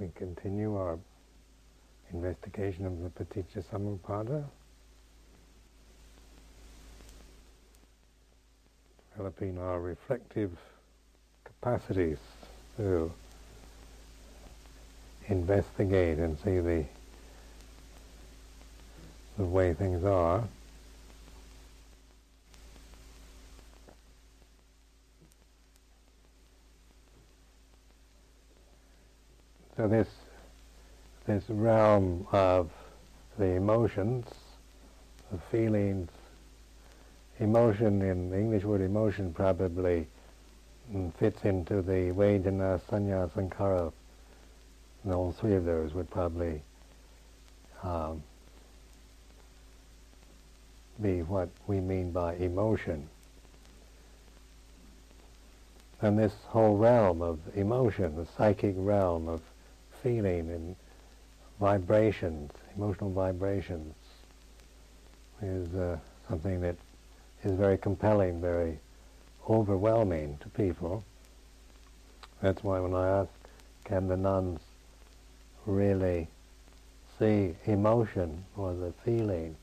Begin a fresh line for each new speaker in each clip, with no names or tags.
we continue our investigation of the Paticca Samuppada, developing our reflective capacities to investigate and see the the way things are. So this this realm of the emotions, the feelings, emotion in the English word emotion probably mm, fits into the Vedana, Sanya, Sankhara, and all three of those would probably um, be what we mean by emotion. And this whole realm of emotion, the psychic realm of feeling and vibrations, emotional vibrations, is uh, something that is very compelling, very overwhelming to people. That's why when I ask, can the nuns really see emotion or the feeling,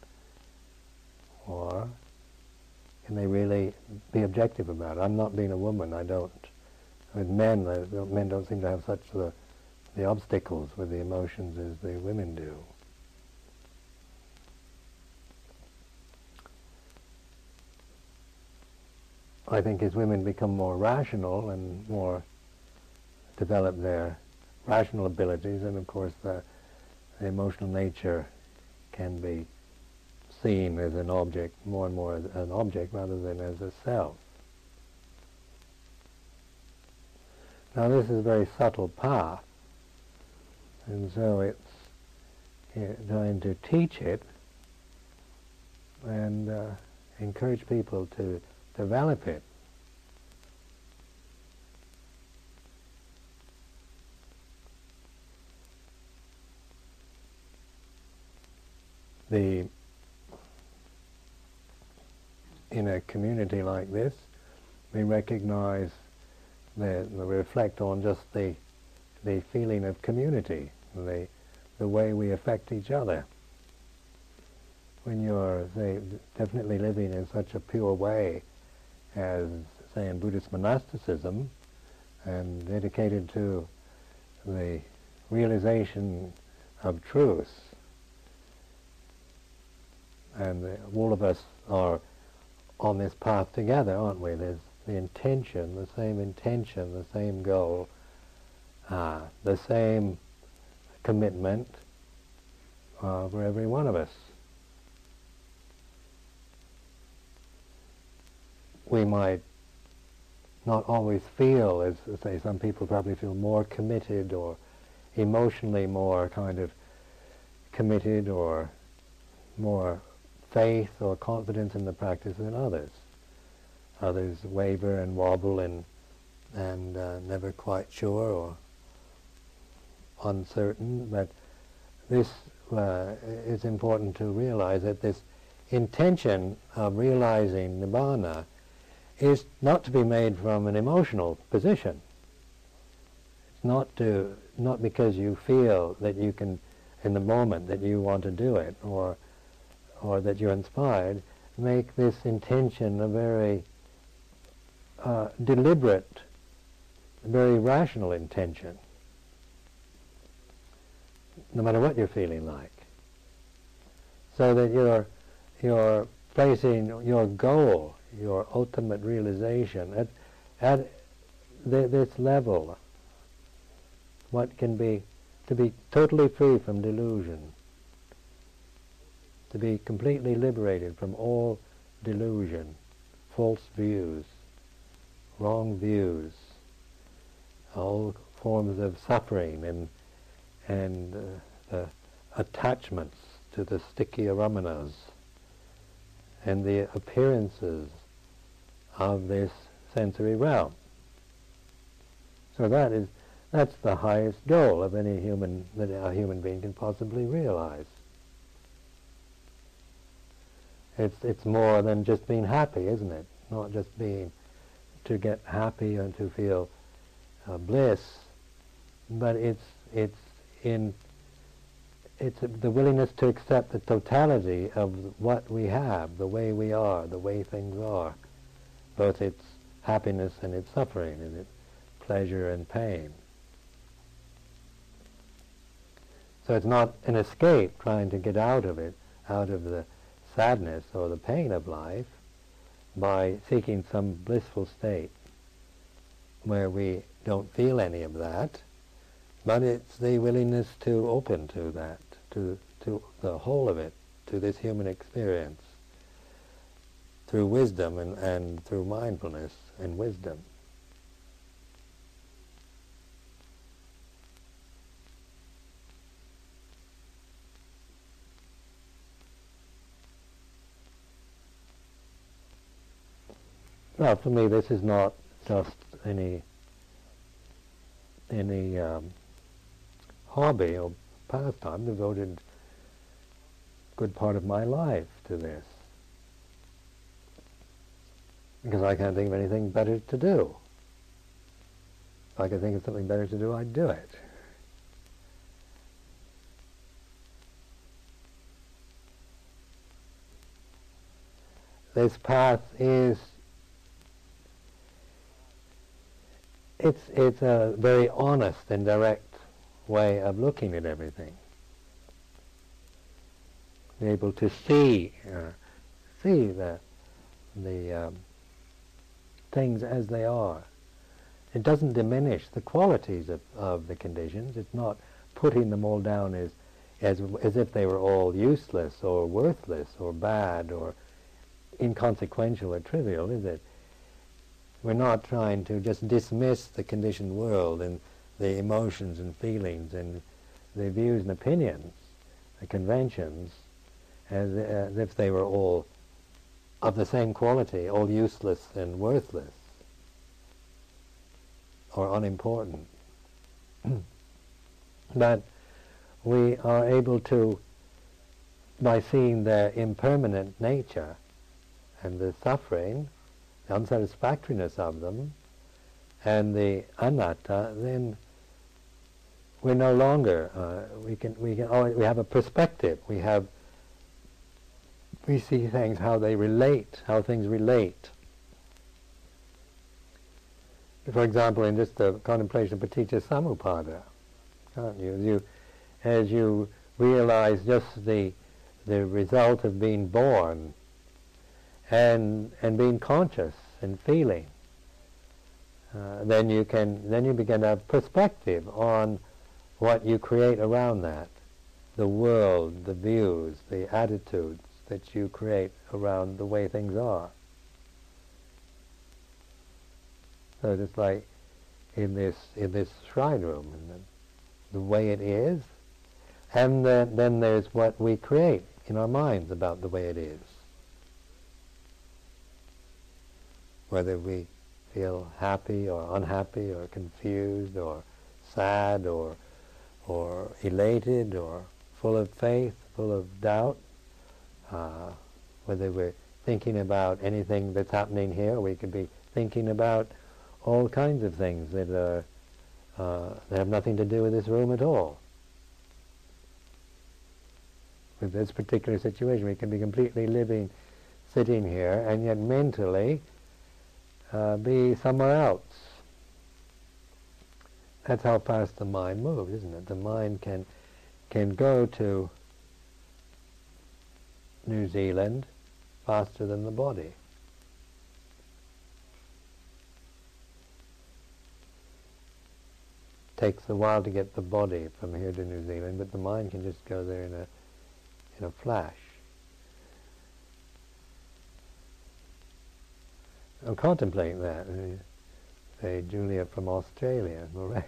or can they really be objective about it? I'm not being a woman, I don't. With men, men don't seem to have such the the obstacles with the emotions as the women do. I think as women become more rational and more develop their rational abilities, and of course the, the emotional nature can be seen as an object, more and more as an object rather than as a self. Now this is a very subtle path, and so it's trying to teach it and uh, encourage people to develop it. The in a community like this, we recognize that we reflect on just the the feeling of community the, the way we affect each other. When you're, say, definitely living in such a pure way as, say, in Buddhist monasticism, and dedicated to the realization of truth, and all of us are on this path together, aren't we? There's the intention, the same intention, the same goal, uh, the same commitment uh, for every one of us. We might not always feel, as say some people probably feel more committed or emotionally more kind of committed or more faith or confidence in the practice than others. Others waver and wobble and and uh, never quite sure or uncertain, but this uh, is important to realize that this intention of realizing nibbana is not to be made from an emotional position. It's not to not because you feel that you can in the moment that you want to do it or or that you're inspired, make this intention a very uh, deliberate, very rational intention no matter what you're feeling like. So that you're, you're placing your goal, your ultimate realization at, at th- this level, what can be, to be totally free from delusion, to be completely liberated from all delusion, false views, wrong views, all forms of suffering and and uh, attachments to the sticky ramanas and the appearances of this sensory realm. So that is that's the highest goal of any human that a human being can possibly realize. It's it's more than just being happy, isn't it? Not just being to get happy and to feel uh, bliss, but it's it's in it's the willingness to accept the totality of what we have, the way we are, the way things are, both its happiness and its suffering, and its pleasure and pain. So it's not an escape trying to get out of it, out of the sadness or the pain of life, by seeking some blissful state where we don't feel any of that, but it's the willingness to open to that, to, to the whole of it, to this human experience, through wisdom and, and through mindfulness and wisdom. Well, for me, this is not just any any um, hobby or pastime. Devoted good part of my life to this because I can't think of anything better to do. If I could think of something better to do, I'd do it. This path is it's, it's a very honest and direct way of looking at everything. Be able to see, uh, see the, the um, things as they are. It doesn't diminish the qualities of, of the conditions. It's not putting them all down as, as, as if they were all useless or worthless or bad or inconsequential or trivial, is it? We're not trying to just dismiss the conditioned world and the emotions and feelings and the views and opinions, the conventions, as, as if they were all of the same quality, all useless and worthless or unimportant. but we are able to, by seeing their impermanent nature and the suffering, the unsatisfactoriness of them, and the anatta, then we're no longer uh, we can we can always, we have a perspective. We have we see things how they relate, how things relate. For example, in just the contemplation of paticca samuppada, can't you? As you, as you realize just the the result of being born and and being conscious and feeling, uh, then you can then you begin to have perspective on what you create around that, the world, the views, the attitudes that you create around the way things are. So just like in this in this shrine room, the, the way it is, and then, then there's what we create in our minds about the way it is. whether we feel happy or unhappy or confused or sad or or elated or full of faith, full of doubt, uh, whether we're thinking about anything that's happening here, we could be thinking about all kinds of things that are uh, that have nothing to do with this room at all. With this particular situation, we can be completely living, sitting here, and yet mentally uh, be somewhere else. That's how fast the mind moves, isn't it? The mind can can go to New Zealand faster than the body. Takes a while to get the body from here to New Zealand, but the mind can just go there in a in a flash. I'm contemplating that. Say Julia from Australia.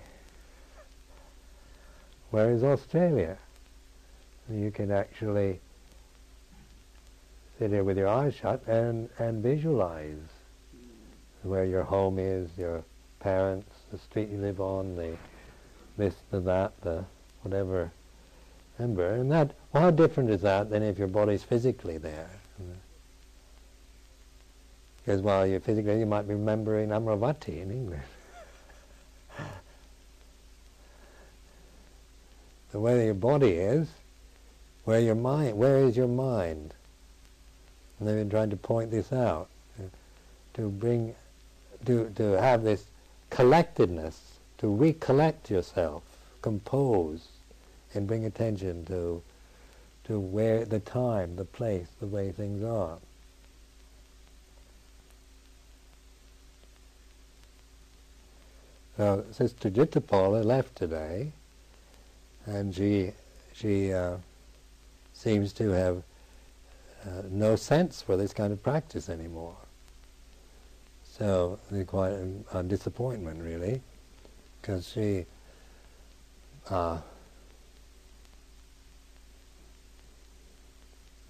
Where is Australia? You can actually sit here with your eyes shut and, and visualize where your home is, your parents, the street you live on, the this, the that, the whatever. And that, well, how different is that than if your body's physically there? Because while you're physically, you might be remembering Amaravati in English. the way your body is, where your mind, where is your mind? And they've been trying to point this out, to bring, to, to have this collectedness, to recollect yourself, compose, and bring attention to, to where the time, the place, the way things are. So Sister Jitapala left today, and she she uh, seems to have uh, no sense for this kind of practice anymore. So it's quite a, a disappointment, really, because she uh,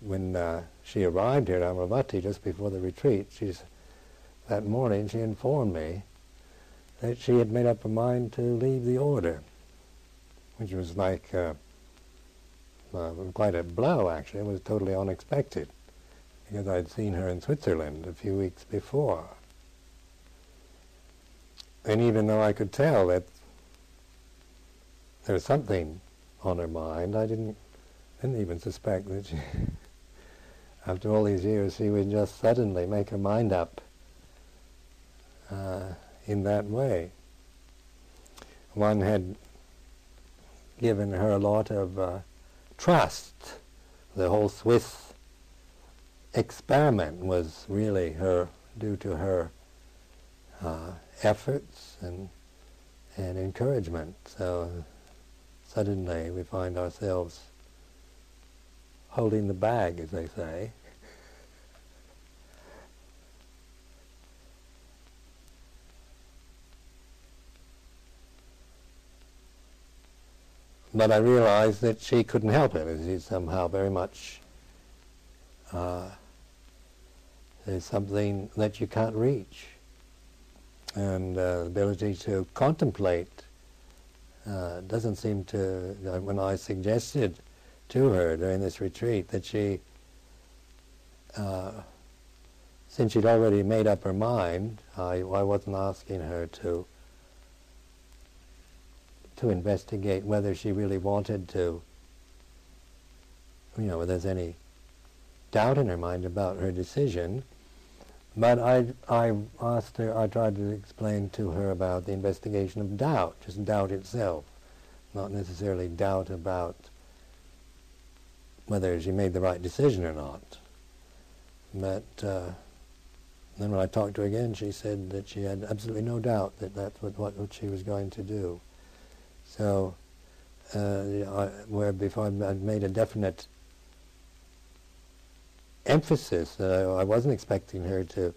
when uh, she arrived here at Amaravati just before the retreat, she's that morning she informed me that she had made up her mind to leave the order, which was like uh, uh, quite a blow, actually. It was totally unexpected, because I'd seen her in Switzerland a few weeks before. And even though I could tell that there was something on her mind, I didn't, didn't even suspect that she, after all these years, she would just suddenly make her mind up. Uh, in that way. One had given her a lot of uh, trust. The whole Swiss experiment was really her due to her uh, efforts and and encouragement. So suddenly we find ourselves holding the bag, as they say, But I realized that she couldn't help it. She's somehow very much uh, there's something that you can't reach. And uh, the ability to contemplate uh, doesn't seem to, when I suggested to her during this retreat that she, uh, since she'd already made up her mind, I, I wasn't asking her to to investigate whether she really wanted to, you know, whether there's any doubt in her mind about her decision. But I, I asked her, I tried to explain to her about the investigation of doubt, just doubt itself, not necessarily doubt about whether she made the right decision or not. But uh, then when I talked to her again, she said that she had absolutely no doubt that that's what, what, what she was going to do. So, uh, I, where before I'd made a definite emphasis that I, I wasn't expecting her to,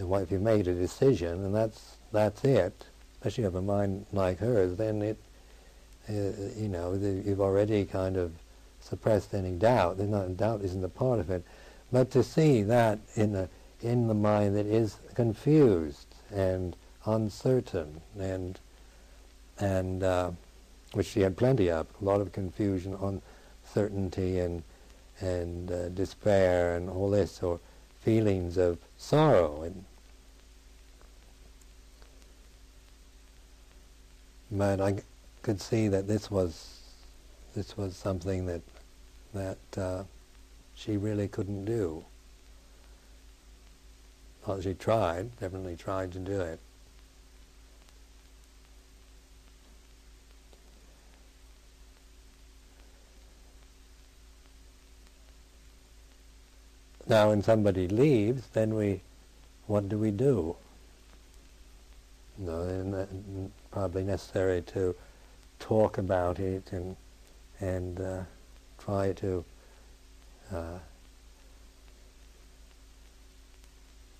uh, if you made a decision and that's that's it, especially if a mind like hers, then it, uh, you know, the, you've already kind of suppressed any doubt. There's not doubt isn't a part of it, but to see that in a in the mind that is confused and uncertain and and uh, which she had plenty of, a lot of confusion, uncertainty, and and uh, despair, and all this, or feelings of sorrow. And but I could see that this was this was something that that uh, she really couldn't do. Well, she tried, definitely tried to do it. Now, when somebody leaves, then we, what do we do? And probably necessary to talk about it and and uh, try to uh,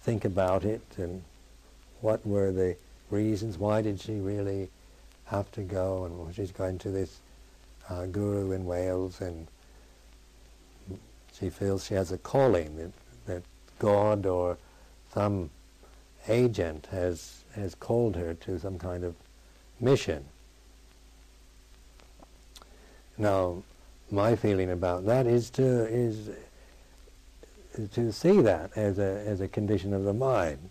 think about it and what were the reasons, why did she really have to go, and she's going to this uh, guru in Wales and she feels she has a calling that, that God or some agent has has called her to some kind of mission. Now, my feeling about that is to is, to see that as a as a condition of the mind.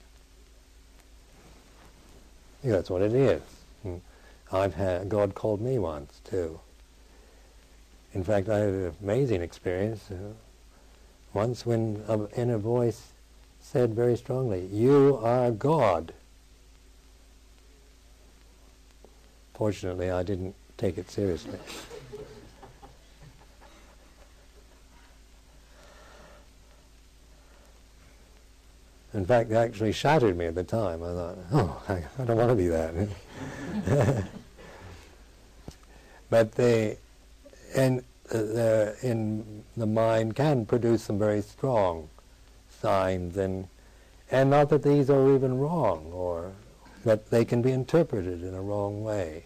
Yeah, that's what it is. Hmm. I've had God called me once too, in fact, I had an amazing experience uh, once when an inner voice said very strongly, "You are God." Fortunately, I didn't take it seriously. In fact, it actually shattered me at the time. I thought, oh, I, I don't want to be that. but they, and uh, in the mind can produce some very strong signs, and and not that these are even wrong, or that they can be interpreted in a wrong way.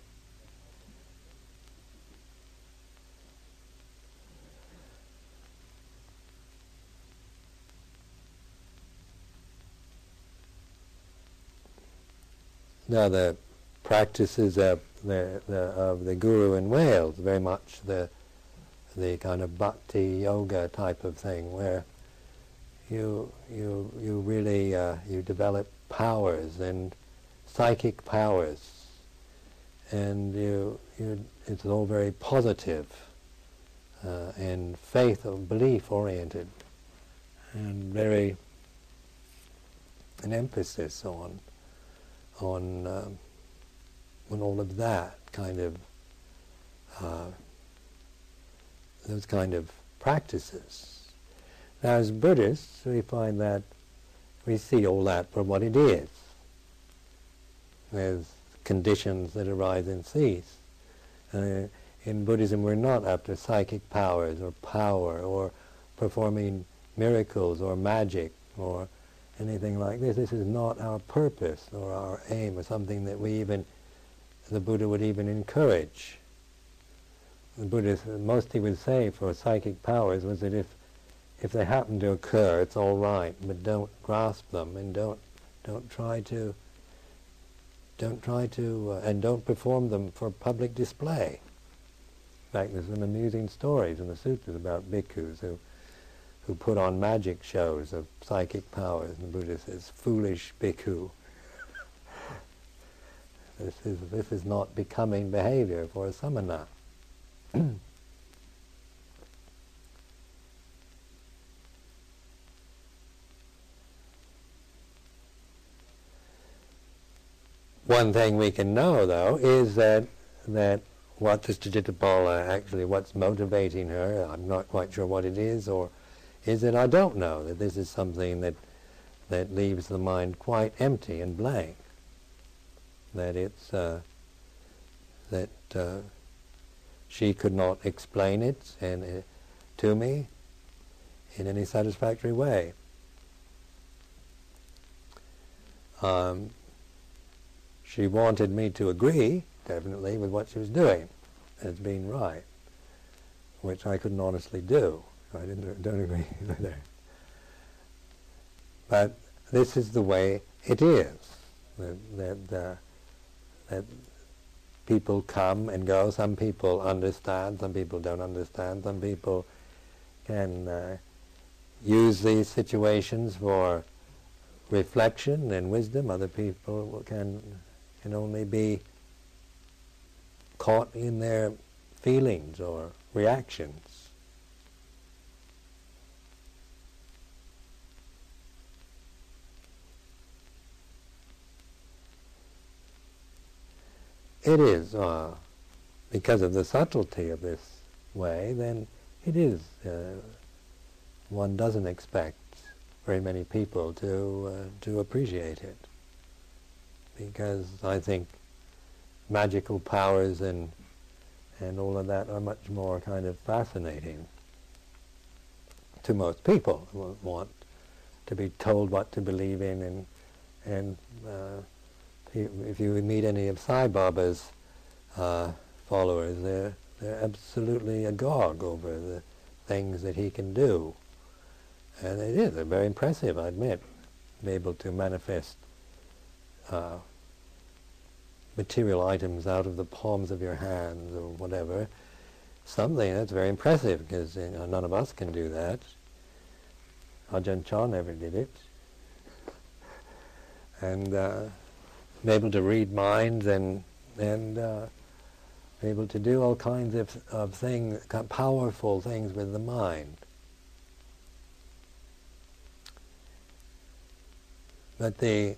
Now the practices of the, the, of the guru in Wales, very much the the kind of bhakti yoga type of thing, where you you you really uh, you develop powers and psychic powers, and you you it's all very positive, uh, and faith or belief oriented, and very an emphasis on on um, on all of that kind of uh, those kind of practices. Now, as Buddhists, we find that we see all that for what it is. There's conditions that arise and cease. Uh, in Buddhism, we're not after psychic powers or power or performing miracles or magic or anything like this. This is not our purpose or our aim or something that we even, the Buddha would even encourage. The Buddhist most he would say for psychic powers was that if, if they happen to occur, it's all right, but don't grasp them and don't, don't try to, don't try to, uh, and don't perform them for public display. In fact, there's some amusing stories in the sutras about bhikkhus who who put on magic shows of psychic powers. And the Buddha says, foolish bhikkhu. this, is, this is not becoming behavior for a samana. One thing we can know, though, is that that what the Sucitapala actually, what's motivating her, I'm not quite sure what it is, or is that I don't know, that this is something that, that leaves the mind quite empty and blank. That it's, uh, that uh, she could not explain it uh, to me in any satisfactory way. Um, she wanted me to agree, definitely, with what she was doing as being right, which I couldn't honestly do. I didn't, don't agree with her. But this is the way it is. That, that, uh, that people come and go. Some people understand, some people don't understand. Some people can uh, use these situations for reflection and wisdom. Other people can can only be caught in their feelings or reactions. It is, uh, because of the subtlety of this way, then it is, uh, one doesn't expect very many people to, uh, to appreciate it. Because I think magical powers and, and all of that are much more kind of fascinating to most people who want to be told what to believe in and, and uh, if you meet any of Sai Baba's uh, followers, they're, they're absolutely agog over the things that he can do. And it is, they're very impressive, I admit, be able to manifest uh, material items out of the palms of your hands or whatever. Something that's very impressive, because you know, none of us can do that. Ajahn Chah never did it. And uh, able to read minds and and uh, able to do all kinds of, of things, powerful things with the mind. But the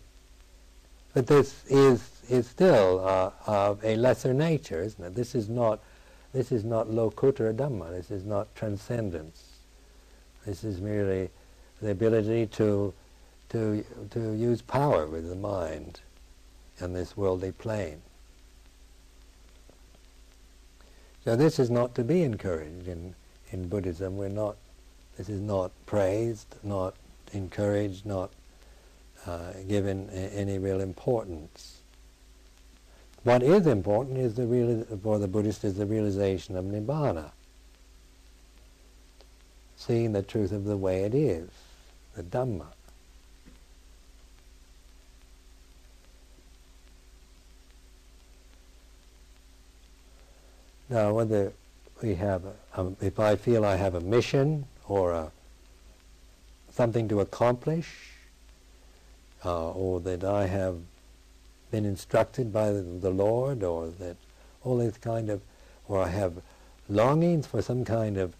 but this is is still uh, of a lesser nature, isn't it? This is not this is not lokuttara dhamma. This is not transcendence. This is merely the ability to to to use power with the mind in this worldly plane. So this is not to be encouraged in in Buddhism. We're not. This is not praised, not encouraged, not uh, given any real importance. What is important is the real, for the Buddhist is the realization of nibbana, seeing the truth of the way it is, the Dhamma. Now, whether we have, a, um, if I feel I have a mission or a, something to accomplish, uh, or that I have been instructed by the Lord, or that all this kind of, or I have longings for some kind of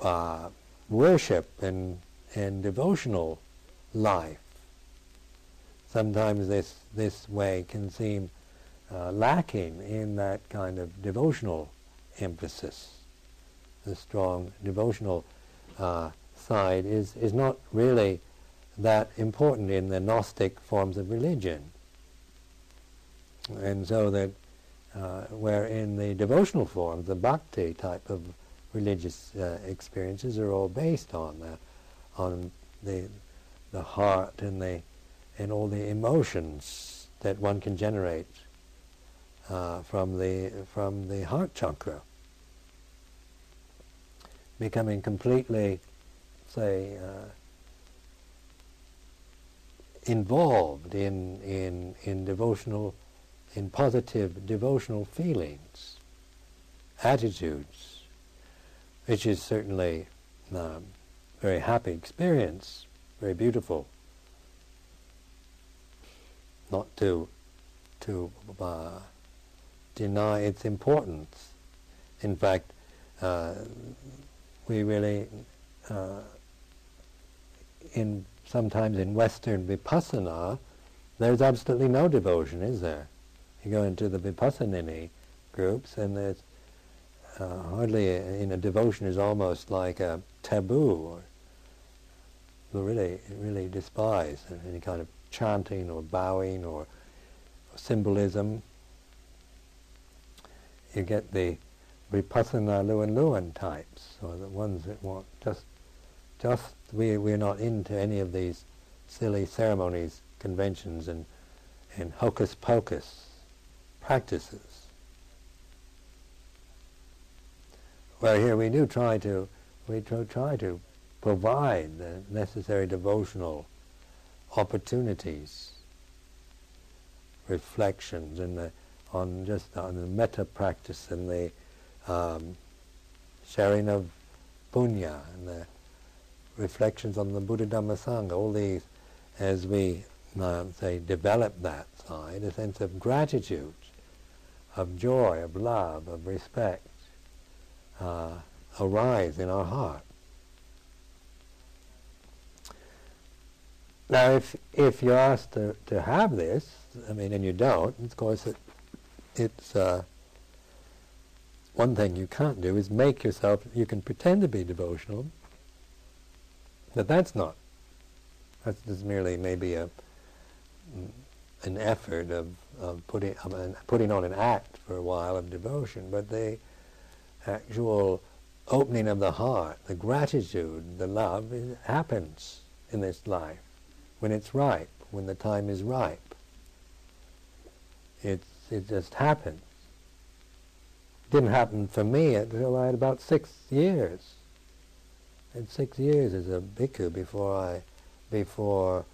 uh, worship and and devotional life. Sometimes this this way can seem uh, lacking in that kind of devotional emphasis. The strong devotional uh, side is is not really that important in the Gnostic forms of religion. And so that uh, where in the devotional forms, the bhakti type of religious uh, experiences are all based on that, on the the heart and the and all the emotions that one can generate uh, from the from the heart chakra, becoming completely, say, uh, involved in, in, in devotional, in positive devotional feelings, attitudes, which is certainly a um, very happy experience, very beautiful. Not to, to uh, deny its importance. In fact, uh, we really, uh, in sometimes in Western Vipassana, there's absolutely no devotion, is there? You go into the Vipassanini groups and there's uh, hardly, a, you know, devotion is almost like a taboo or really, really despise any kind of chanting or bowing or symbolism. You get the Vipassana Luan Luan types, or the ones that want just just we we're not into any of these silly ceremonies, conventions, and and hocus pocus practices. Well, here we do try to we try to provide the necessary devotional opportunities, reflections, and the on just on the metta practice and the um, sharing of punya and the reflections on the Buddha Dhamma Sangha, all these, as we uh, say, develop that side, a sense of gratitude, of joy, of love, of respect, uh, arise in our heart. Now, if if you're asked to, to have this, I mean, and you don't, of course, it, it's uh, one thing you can't do is make yourself. You can pretend to be devotional, but that's not. That's just merely maybe a an effort of, of putting of putting on an act for a while of devotion, but the actual opening of the heart, the gratitude, the love, it happens in this life when it's ripe, when the time is ripe. It's, it just happens. It didn't happen for me until I had about six years And six years as a bhikkhu before I, before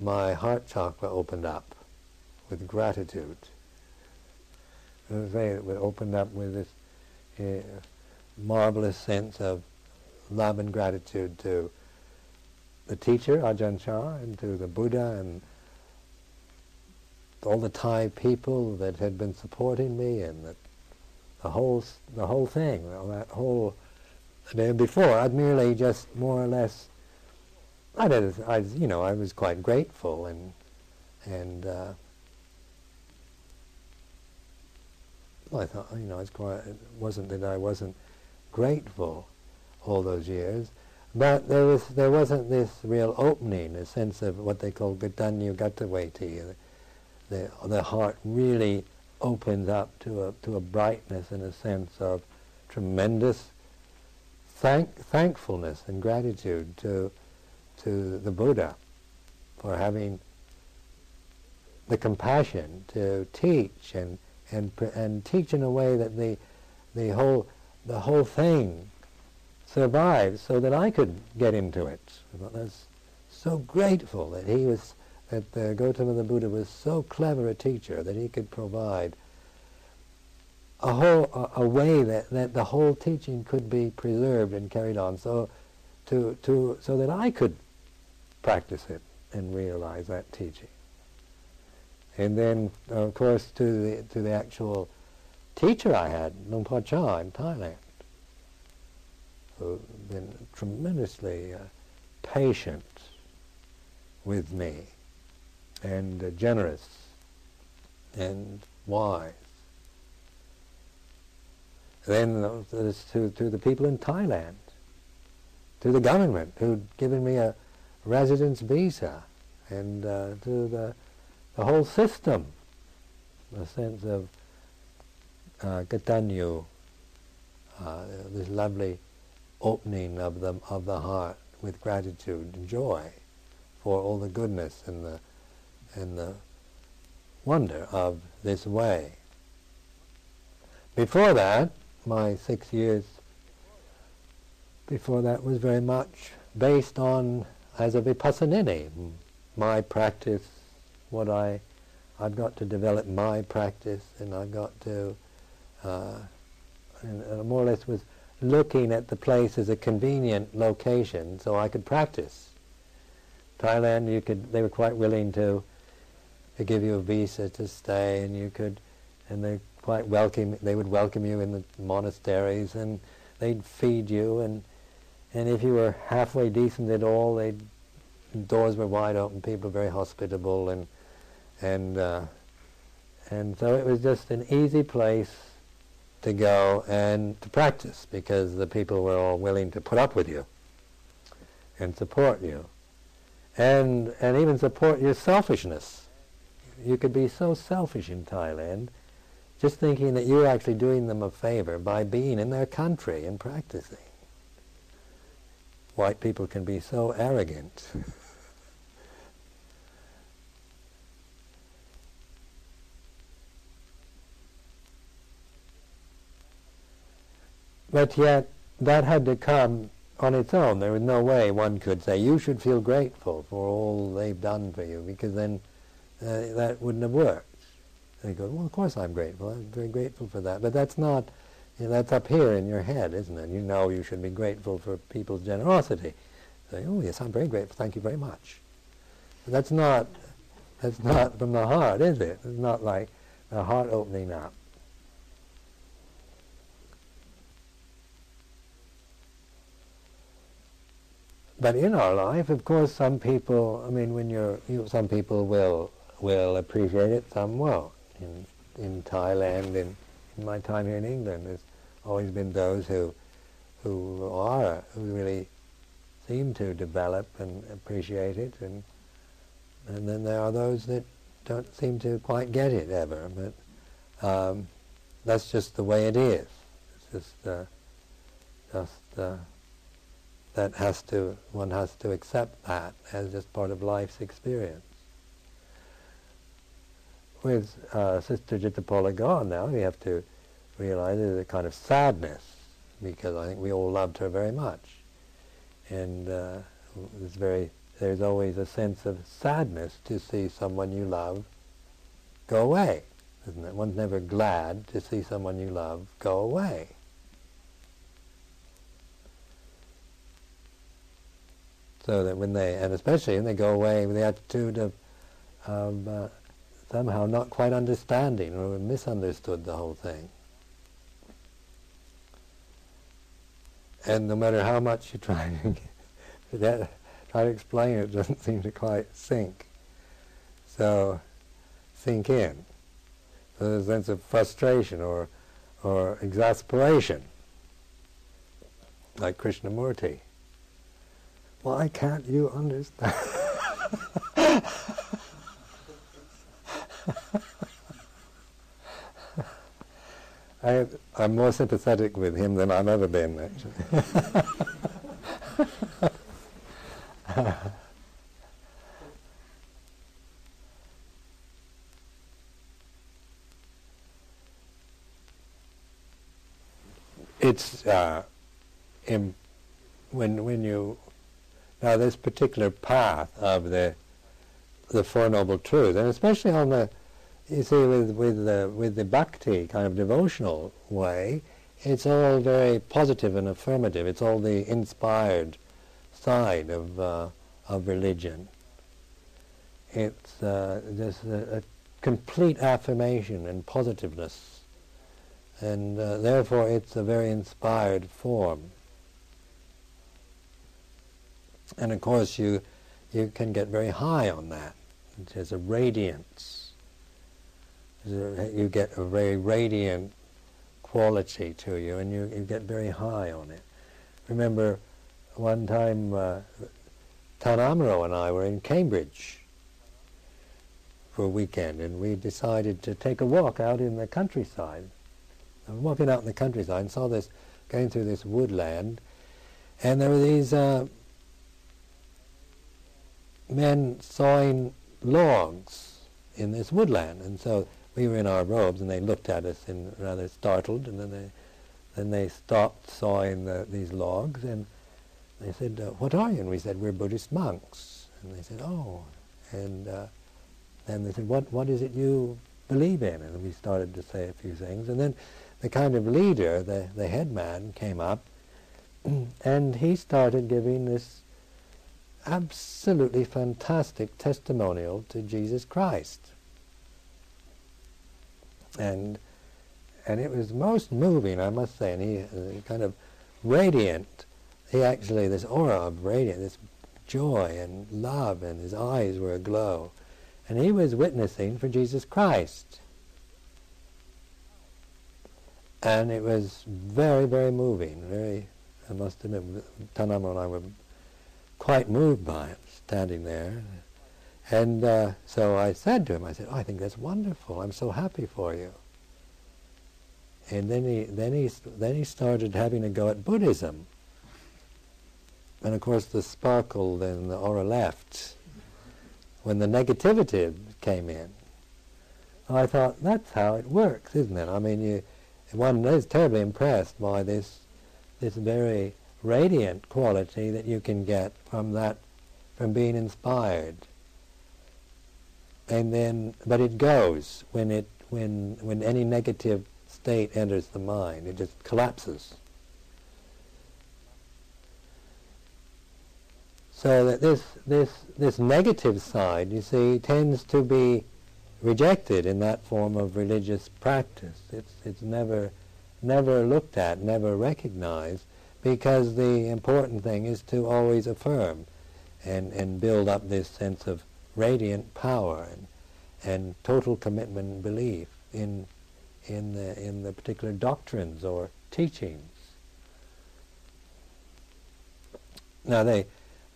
my heart chakra opened up with gratitude. Say It opened up with this uh, marvelous sense of love and gratitude to the teacher, Ajahn Chah, and to the Buddha, and all the Thai people that had been supporting me, and that the whole the whole thing, that whole. And before, I'd merely just more or less. I did, I, you know, I was quite grateful and and. Uh, well, I thought, you know, it's quite, it wasn't that I wasn't grateful all those years, but there was there wasn't this real opening, a sense of what they call Katannu Katavedi. The, the heart really opens up to a to a brightness and a sense of tremendous thank, thankfulness and gratitude to to the Buddha for having the compassion to teach and and and teach in a way that the the whole the whole thing survives so that I could get into it. I was so grateful that he was that uh, Gautama the Buddha was so clever a teacher that he could provide a whole a, a, way that, that the whole teaching could be preserved and carried on so to to so that I could practice it and realize that teaching. And then, of course, to the, to the actual teacher I had, Luang Por Chah in Thailand, who been tremendously uh, patient with me and uh, generous and wise. Then to, to the people in Thailand, to the government who'd given me a residence visa, and uh, to the the whole system, the sense of uh, Katannu, uh, this lovely opening of the, of the heart with gratitude and joy for all the goodness and the, and the wonder of this way. Before that, my six years before that was very much based on, as a vipassanini, my practice what I, I've got to develop my practice, and I've got to, uh, and, and more or less was looking at the place as a convenient location so I could practice. Thailand, you could, they were quite willing to, to give you a visa to stay, and you could, and they quite welcome. They would welcome you in the monasteries, and they'd feed you, and and if you were halfway decent at all, they doors were wide open. People were very hospitable, and and uh, and so it was just an easy place to go and to practice because the people were all willing to put up with you and support you and and even support your selfishness. You could be so selfish in Thailand, just thinking that you're actually doing them a favor by being in their country and practicing. White people can be so arrogant. But yet, that had to come on its own. There was no way one could say, you should feel grateful for all they've done for you, because then uh, that wouldn't have worked. They go, well, of course I'm grateful. I'm very grateful for that. But that's not, you know, that's up here in your head, isn't it? You know you should be grateful for people's generosity. Say, oh, yes, I'm very grateful. Thank you very much. But that's not, that's not from the heart, is it? It's not like the heart opening up. but in our life, of course, some people. I mean, when you're, you, some people will will appreciate it, some won't. In in Thailand, in, in my time here in England, there's always been those who who are who really seem to develop and appreciate it, and and then there are those that don't seem to quite get it ever. But um, that's just the way it is. It's just uh, just. Uh, that has to one has to accept that as just part of life's experience. With uh, Sister Jitapala gone now, we have to realize there's a kind of sadness because I think we all loved her very much, and uh, there's very there's always a sense of sadness to see someone you love go away, isn't it? One's never glad to see someone you love go away. So that when they, and especially when they go away with the attitude of, of uh, somehow not quite understanding or misunderstood the whole thing. and no matter how much you try to, try to explain it, it doesn't seem to quite sink. So, sink in. So there's a sense of frustration or, or exasperation, like Krishnamurti. Why can't you understand? I, am more sympathetic with him than I've ever been, actually. it's uh, in, when when you now this particular path of the the Four Noble Truths, and especially on the you see, with with the with the bhakti kind of devotional way, it's all very positive and affirmative. It's all the inspired side of uh, of religion. It's uh, just a, a, complete affirmation and positiveness, and uh, therefore it's a very inspired form. And of course, you you can get very high on that. There's a radiance you get a very radiant quality to you, and you, you get very high on it. Remember, one time uh, Tan Amaro and I were in Cambridge for a weekend, and we decided to take a walk out in the countryside. I was walking out in the countryside and saw this, going through this woodland, and there were these uh, men sawing logs in this woodland, and so we were in our robes, and they looked at us and rather startled, and then they then they stopped sawing the, these logs, and they said, uh, "What are you?" And we said, "We're Buddhist monks." And they said, "Oh," and uh, then they said, "What what is it you believe in?" And we started to say a few things, and then the kind of leader, the the head man, came up, and he started giving this absolutely fantastic testimonial to Jesus Christ and and it was most moving, I must say. And he uh, kind of radiant. He actually this aura of radiant, this joy and love, and his eyes were aglow, and he was witnessing for Jesus Christ. And it was very, very moving. Very, I must admit, Tan Amaro and I were quite moved by it, standing there. And uh, so I said to him, I said, oh, I think that's wonderful. I'm so happy for you. And then he, then, he, then he started having a go at Buddhism. And of course the sparkle and the aura left when the negativity came in. I thought, that's how it works, isn't it? I mean, you, one is terribly impressed by this, this very radiant quality that you can get from that, from being inspired and then but it goes when it when when any negative state enters the mind. It just collapses. So that this this this negative side you see tends to be rejected in that form of religious practice. It's it's never never looked at never recognized because the important thing is to always affirm and and build up this sense of radiant power and, and total commitment and belief in, in, the, in the particular doctrines or teachings. Now, they,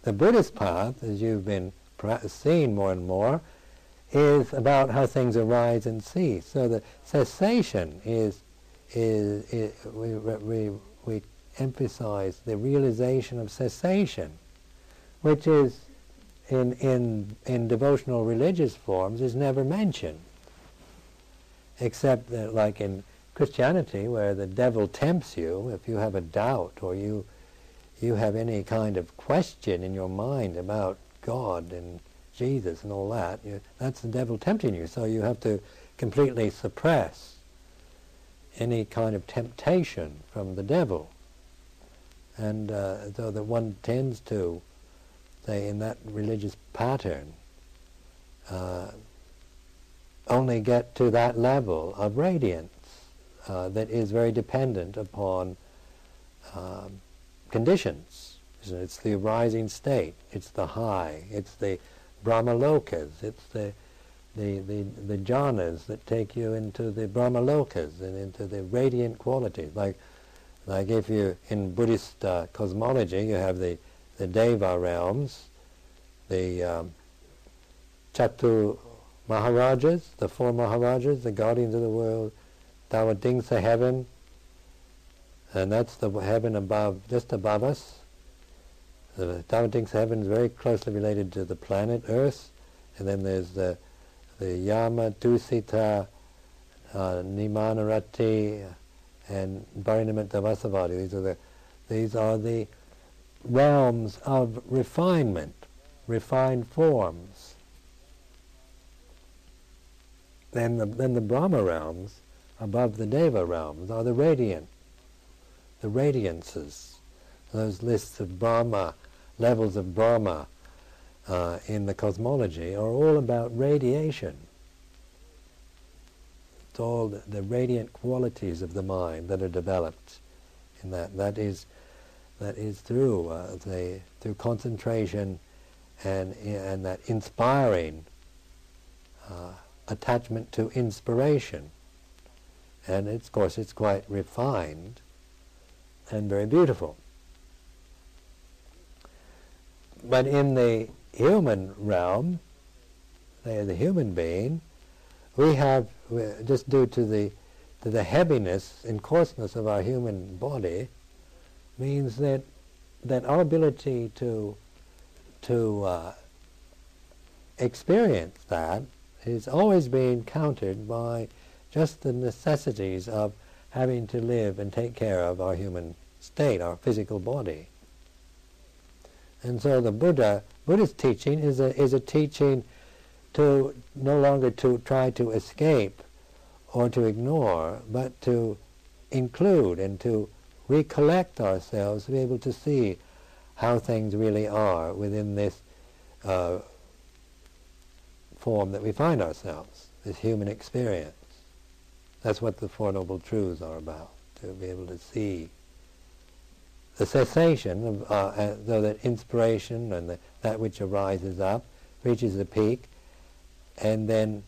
the Buddhist path, as you've been seeing more and more, is about how things arise and cease. So the cessation is, is, is we, we, we emphasize the realization of cessation, which is in, in, in devotional religious forms is never mentioned. Except that like in Christianity where the devil tempts you, if you have a doubt or you, you have any kind of question in your mind about God and Jesus and all that, you, that's the devil tempting you. So you have to completely suppress any kind of temptation from the devil. And uh, so that one tends to say, in that religious pattern, uh, only get to that level of radiance uh, that is very dependent upon um, conditions. It's the arising state. It's the high. It's the brahmalokas. It's the the, the, the jhanas that take you into the brahmalokas and into the radiant qualities. Like, like if you, in Buddhist uh, cosmology, you have the, the Deva realms, the um, Chatu Maharajas, the four Maharajas, the guardians of the world, Dawadingsa heaven, and that's the heaven above, just above us. The Dawadingsa heaven is very closely related to the planet Earth, and then there's the the Yama, Dusita, uh, Nimanarati, and Parinamitta These are the these are the realms of refinement, refined forms. Then the, then the Brahma realms, above the Deva realms, are the radiant, the radiances. Those lists of Brahma, levels of Brahma, uh, in the cosmology are all about radiation. It's all the, the, radiant qualities of the mind that are developed in that. That is, that is through uh, the through concentration and and that inspiring uh, attachment to inspiration. And of course, it's quite refined and very beautiful. But in the human realm, the human being, we have, just due to the, to the heaviness and coarseness of our human body, means that, that our ability to, to uh, experience that is always being countered by just the necessities of having to live and take care of our human state, our physical body. And so the Buddha Buddhist teaching is a, is a teaching to no longer to try to escape or to ignore, but to include and to recollect ourselves, to be able to see how things really are within this uh, form that we find ourselves, this human experience. That's what the Four Noble Truths are about, to be able to see the cessation of uh, uh, so that inspiration and the, that which arises up reaches a peak, and then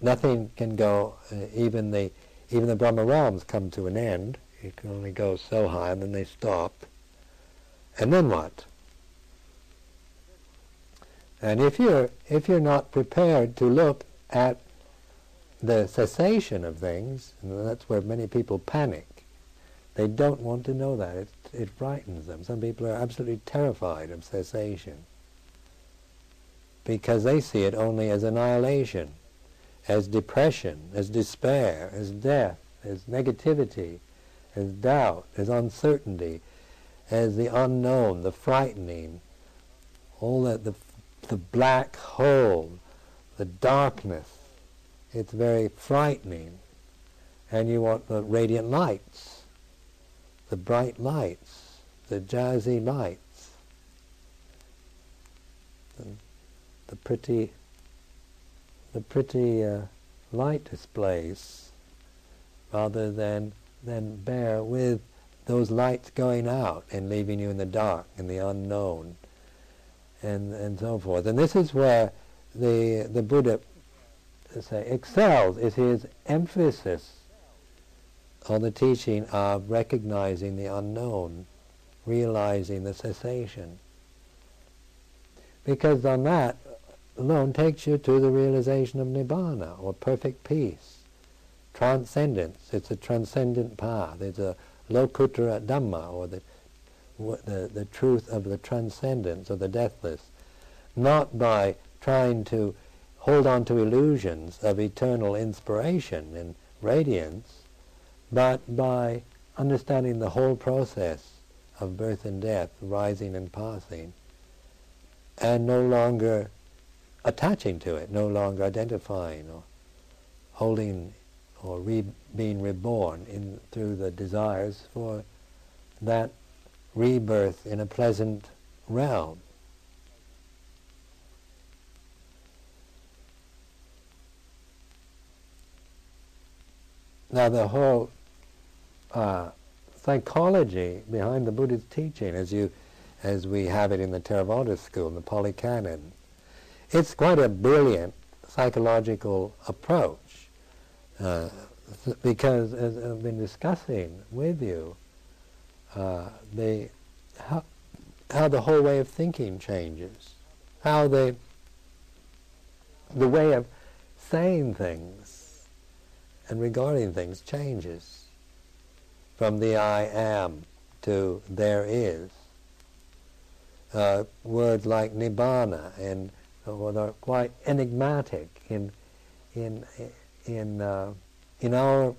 nothing can go. Uh, even the even the Brahma realms come to an end. It can only go so high, and then they stop. And then what? And if you're if you're not prepared to look at the cessation of things, and that's where many people panic they don't want to know that. It, it frightens them. Some people are absolutely terrified of cessation because they see it only as annihilation, as depression, as despair, as death, as negativity, as doubt, as uncertainty, as the unknown, the frightening, all that, the, the black hole, the darkness. It's very frightening. And you want the radiant lights the bright lights, the jazzy lights, the, the pretty, the pretty uh, light displays, rather than than bear with those lights going out and leaving you in the dark, and the unknown, and and so forth. And this is where the the Buddha say excels is his emphasis on the teaching of recognizing the unknown, realizing the cessation. Because on that alone takes you to the realization of nibbana, or perfect peace, transcendence. It's a transcendent path. It's a lokuttara dhamma, or the, the, the truth of the transcendence, or the deathless. Not by trying to hold on to illusions of eternal inspiration and radiance, but by understanding the whole process of birth and death, rising and passing, and no longer attaching to it, no longer identifying or holding or re- being reborn in, through the desires for that rebirth in a pleasant realm. Now the whole uh, psychology behind the Buddha's teaching as you as we have it in the Theravada school, the Pali Canon. It's quite a brilliant psychological approach uh, because, as I've been discussing with you, uh, how, how the whole way of thinking changes, how the, the way of saying things and regarding things changes from the I am to there is. Uh, words like nibbana and uh, are quite enigmatic in in in uh, in our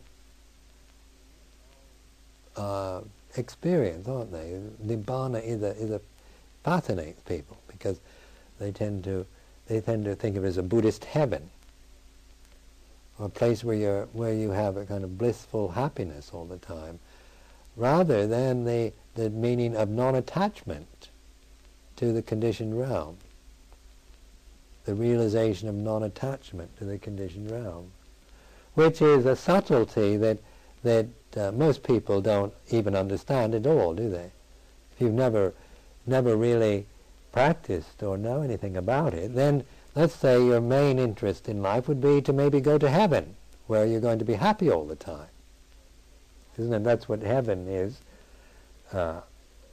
uh, experience, aren't they? Nibbana is a is a fascinates people because they tend to they tend to think of it as a Buddhist heaven, a place where you where you have a kind of blissful happiness all the time, rather than the the meaning of non-attachment to the conditioned realm, the realization of non-attachment to the conditioned realm, which is a subtlety that that uh, most people don't even understand at all, do they? If you've never never really practiced or know anything about it, then let's say your main interest in life would be to maybe go to heaven, where you're going to be happy all the time. Isn't it? That's what heaven is uh,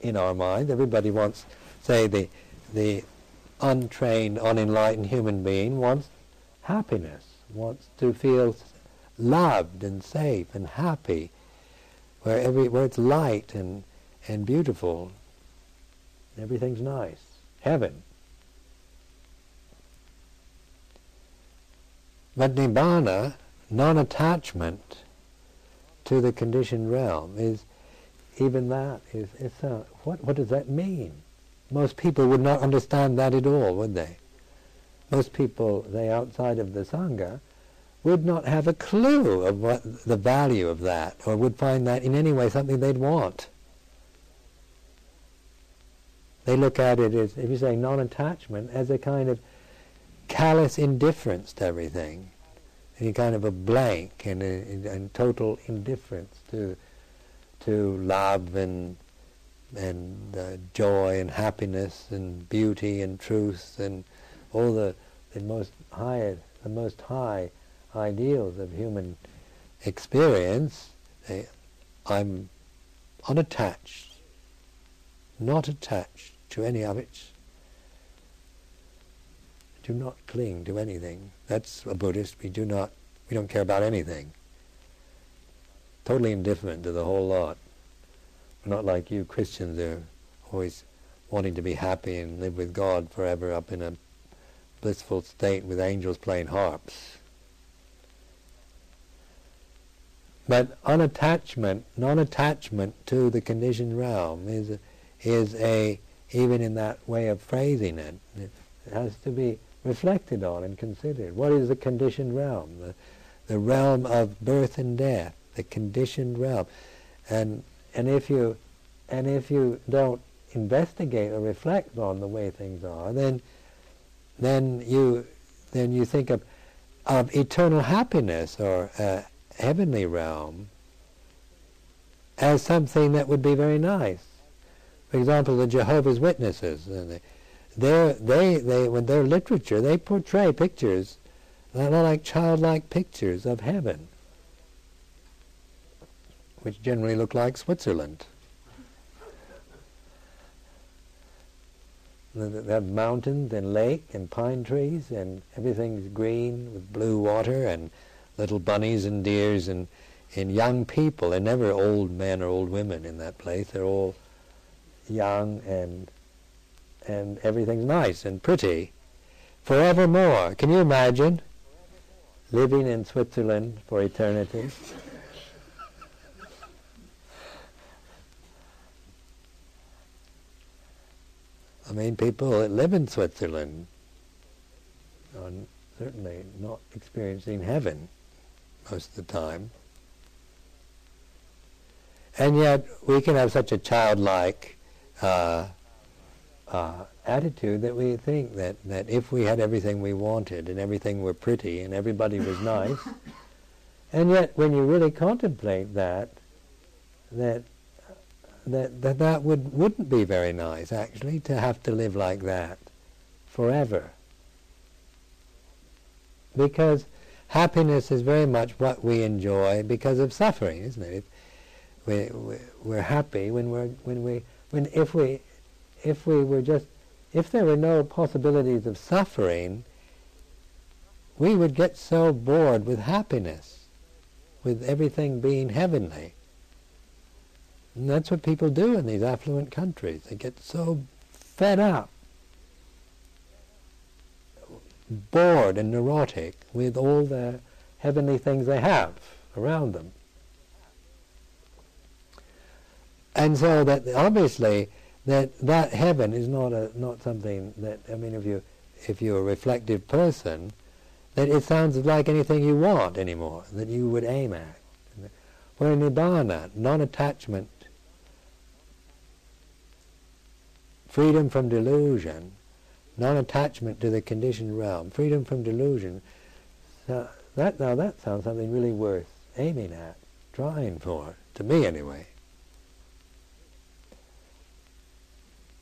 in our mind. Everybody wants say the the untrained, unenlightened human being wants happiness, wants to feel loved and safe and happy, where every where it's light and and beautiful, everything's nice, heaven. But nibbana, non-attachment to the conditioned realm, is even that is it's a, uh, what what does that mean? Most people would not understand that at all, would they? Most people, they outside of the Sangha, would not have a clue of what the value of that, or would find that in any way something they'd want. They look at it as, if you say non-attachment, as a kind of callous indifference to everything, any kind of a blank and, a, and total indifference to to love and and uh, joy and happiness and beauty and truth and all the, the most high the most high ideals of human experience, they, I'm unattached, not attached to any of it. Do not cling to anything. That's a Buddhist. We do not, we don't care about anything. Totally indifferent to the whole lot not like you Christians who are always wanting to be happy and live with God forever up in a blissful state with angels playing harps. But unattachment, non-attachment to the conditioned realm is is a even in that way of phrasing it, it has to be reflected on and considered. What is the conditioned realm? The, the realm of birth and death, the conditioned realm. And and if you and if you don't investigate or reflect on the way things are, then then you then you think of of eternal happiness or a heavenly realm as something that would be very nice. For example, the Jehovah's Witnesses, and they, they, they, when their literature, they portray pictures that are like childlike pictures of heaven which generally look like Switzerland. They have mountains and lake and pine trees and everything's green with blue water and little bunnies and deers and, and young people. They're never old men or old women in that place. They're all young and and everything's nice and pretty forevermore. Can you imagine living in Switzerland for eternity? I mean, people that live in Switzerland are certainly not experiencing heaven most of the time. And yet, we can have such a childlike uh, uh, attitude that we think that, that if we had everything we wanted and everything were pretty and everybody was nice, and yet when you really contemplate that, that that, that that would wouldn't be very nice actually to have to live like that forever. Because happiness is very much what we enjoy because of suffering, isn't it? We, we, we're happy when we're when we when if we if we were just if there were no possibilities of suffering, we would get so bored with happiness, with everything being heavenly. And that's what people do in these affluent countries. They get so fed up, bored and neurotic with all the heavenly things they have around them. And so that obviously that that heaven is not a not something that I mean if you if you're a reflective person, that it sounds like anything you want anymore, that you would aim at. Where nibbana, non-attachment, freedom from delusion, non-attachment to the conditioned realm, freedom from delusion, so that now that sounds something really worth aiming at, trying for, to me anyway.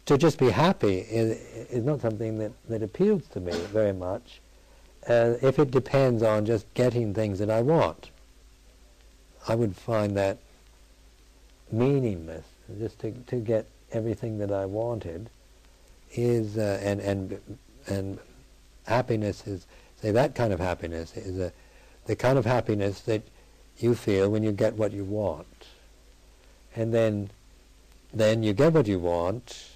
to just be happy is, is not something that, that appeals to me very much uh, if it depends on just getting things that I want. I would find that meaningless. Just to, to get everything that I wanted is, uh, and, and, and happiness is, say that kind of happiness is a, the kind of happiness that you feel when you get what you want. And then, then you get what you want,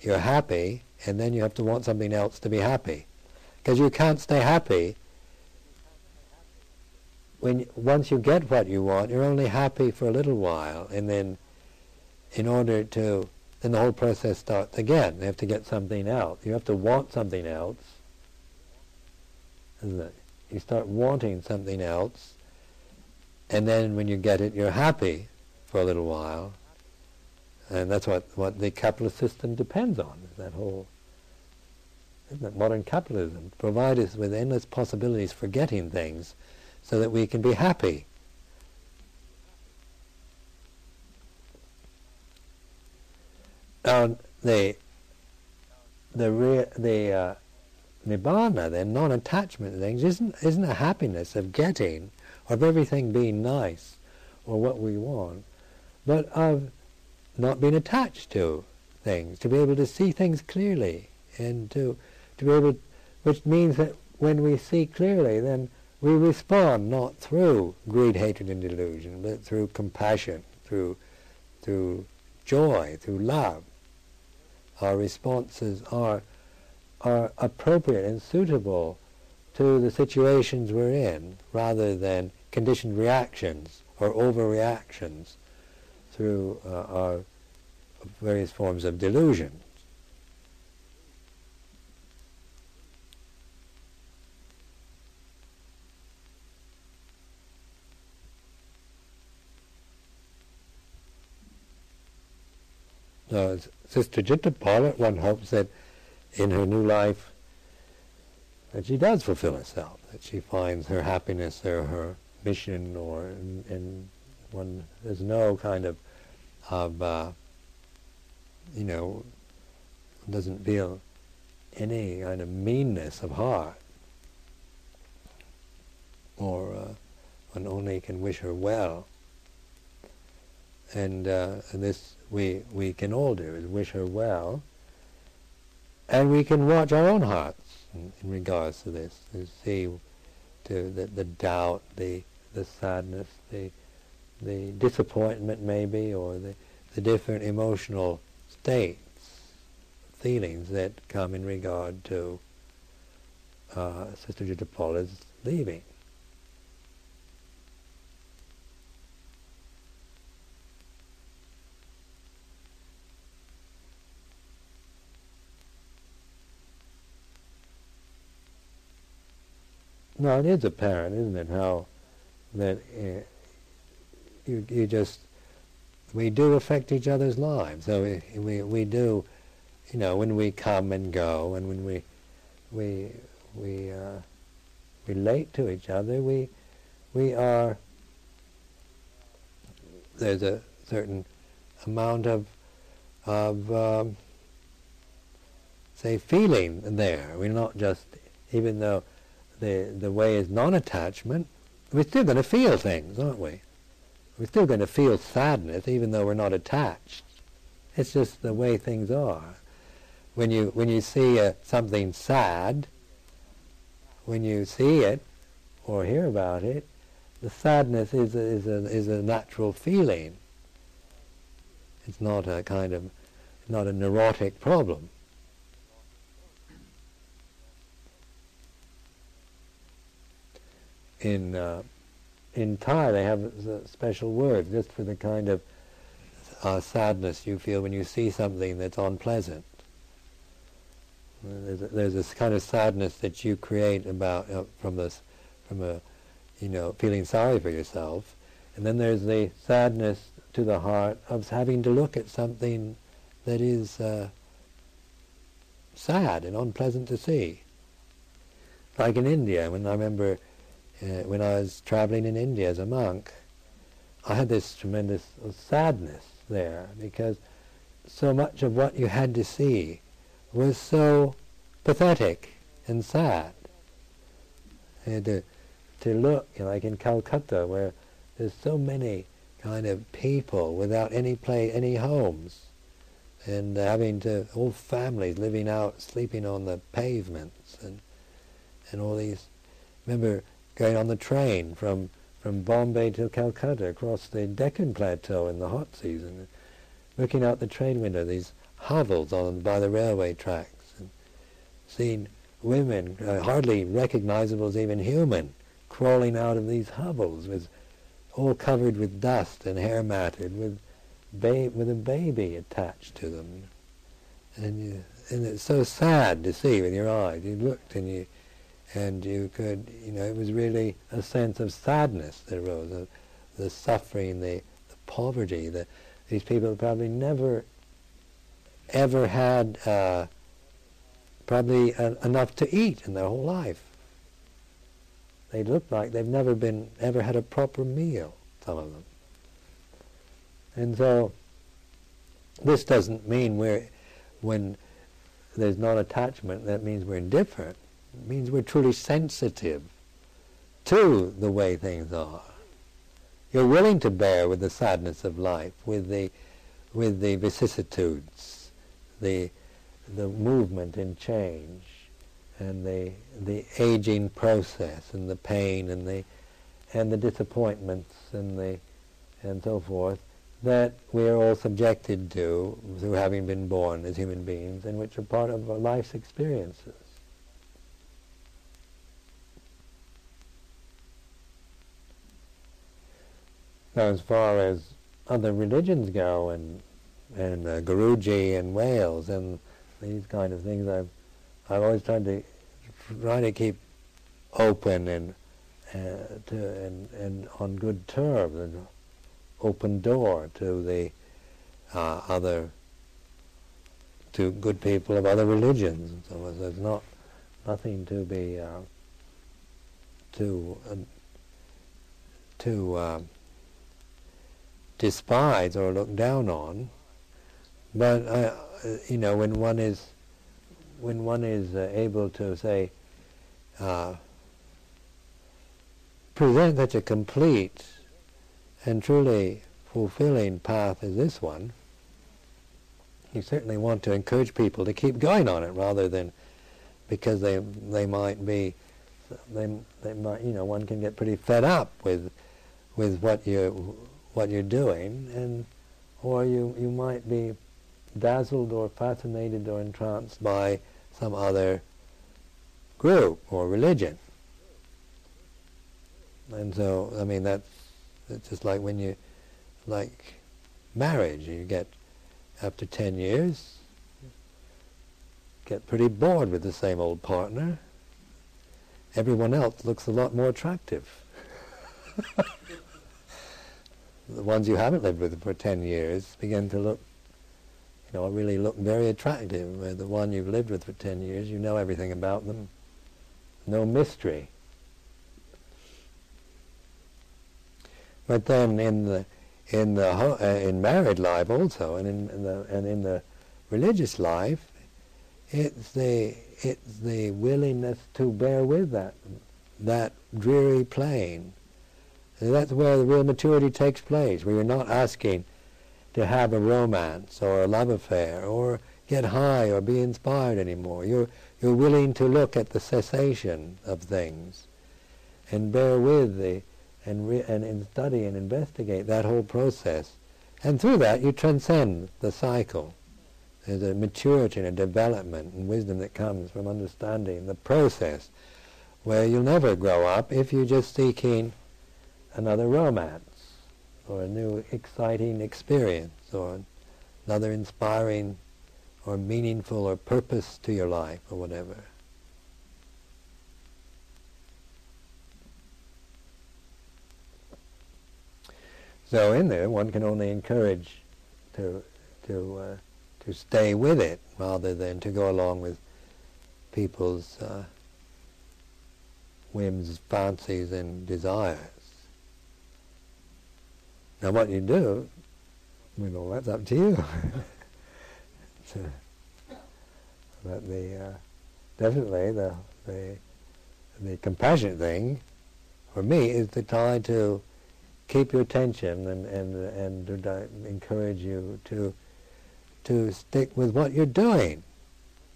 you're happy, and then you have to want something else to be happy. Because you can't stay happy when once you get what you want, you're only happy for a little while, and then in order to, then the whole process starts again. You have to get something else. You have to want something else. You start wanting something else, and then when you get it, you're happy for a little while, and that's what, what the capitalist system depends on, that whole that modern capitalism provide us with endless possibilities for getting things so that we can be happy. Now, the the rea- the uh, nibbana, the non-attachment things, isn't isn't a happiness of getting, of everything being nice, or what we want, but of not being attached to things, to be able to see things clearly, and to to be able, which means that when we see clearly, then we respond not through greed, hatred, and delusion, but through compassion, through through joy, through love. Our responses are are appropriate and suitable to the situations we're in, rather than conditioned reactions or overreactions through uh, our various forms of delusion. Uh, Sister Jitapala, one hopes that in her new life that she does fulfill herself, that she finds her happiness or her mission, or and one there's no kind of of uh, you know doesn't feel any kind of meanness of heart, or uh, one only can wish her well. And, uh, and this we, we can all do, is wish her well. And we can watch our own hearts in, in regards to this, to see to the, the doubt, the, the sadness, the, the disappointment maybe, or the, the different emotional states, feelings that come in regard to uh, Sister Jitapala's leaving. No, it is apparent, isn't it, how that uh, you, you just, we do affect each other's lives. So we, we, we do, you know, when we come and go and when we, we, we uh, relate to each other, we, we are, there's a certain amount of, of um, say, feeling there. We're not just, even though the, the way is non-attachment, we're still going to feel things, aren't we? We're still going to feel sadness even though we're not attached. It's just the way things are. When you, when you see uh, something sad, when you see it or hear about it, the sadness is a, is a, is a natural feeling. It's not a kind of, not a neurotic problem. In uh, in Thai they have a special word just for the kind of uh, sadness you feel when you see something that's unpleasant. There's a, there's this kind of sadness that you create about uh, from this, from a, you know, feeling sorry for yourself, and then there's the sadness to the heart of having to look at something that is uh, sad and unpleasant to see. Like in India, when I remember uh, when I was traveling in India as a monk, I had this tremendous sadness there because so much of what you had to see was so pathetic and sad. And to, to look, you know, like in Calcutta, where there's so many kind of people without any play, any homes, and having to all families living out, sleeping on the pavements, and and all these. Remember going on the train from from Bombay to Calcutta across the Deccan Plateau in the hot season, looking out the train window, these hovels on by the railway tracks, and seeing women, uh, hardly recognizable as even human, crawling out of these hovels with all covered with dust and hair matted, with ba- with a baby attached to them, and you, and it's so sad to see with your eyes. You looked and you and you could, you know, it was really a sense of sadness that arose, of the suffering, the, the poverty. The, these people probably never, ever had uh, probably uh, enough to eat in their whole life. They look like they've never been, ever had a proper meal, some of them. And so, this doesn't mean we're, when there's non-attachment, that means we're indifferent. It means we're truly sensitive to the way things are. You're willing to bear with the sadness of life, with the, with the vicissitudes, the, the movement and change, and the, the aging process, and the pain, and the, and the disappointments, and, the, and so forth, that we are all subjected to through having been born as human beings, and which are part of our life's experiences. Now, as far as other religions go, and and uh, Guruji in Wales, and these kind of things, I've I've always tried to try to keep open and uh, to and and on good terms, and open door to the uh, other to good people of other religions. And so there's not nothing to be uh, to uh, to um, despise or look down on. But uh, you know, when one is when one is uh, able to say uh, present such a complete and truly fulfilling path as this one, you certainly want to encourage people to keep going on it rather than because they they might be they they might you know one can get pretty fed up with with what you what you're doing, and or you, you might be dazzled or fascinated or entranced by some other group or religion. And so, I mean, that's, it's just like when you, like marriage, you get, after 10 years, get pretty bored with the same old partner. Everyone else looks a lot more attractive. the ones you haven't lived with for 10 years begin to look, you know, really look very attractive. Where the one you've lived with for 10 years, you know everything about them. No mystery. But then in the, in the uh, in married life also, and in, in the and in the religious life, it's the it's the willingness to bear with that that dreary plane. That's where the real maturity takes place, where you're not asking to have a romance or a love affair or get high or be inspired anymore. You're you're willing to look at the cessation of things and bear with the and, re- and, and study and investigate that whole process. And through that you transcend the cycle. There's a maturity and a development and wisdom that comes from understanding the process where you'll never grow up if you're just seeking another romance or a new exciting experience or another inspiring or meaningful or purpose to your life or whatever. So in there, one can only encourage to to uh, to stay with it rather than to go along with people's uh, whims, fancies, and desires. Now, what you do, well, that's up to you. but the uh, definitely the the the compassionate thing for me is to try to keep your attention and and and to encourage you to to stick with what you're doing,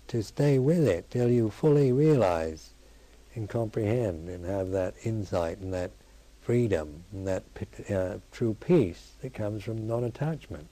to stay with it till you fully realize and comprehend and have that insight and that freedom and that uh, true peace that comes from non-attachment.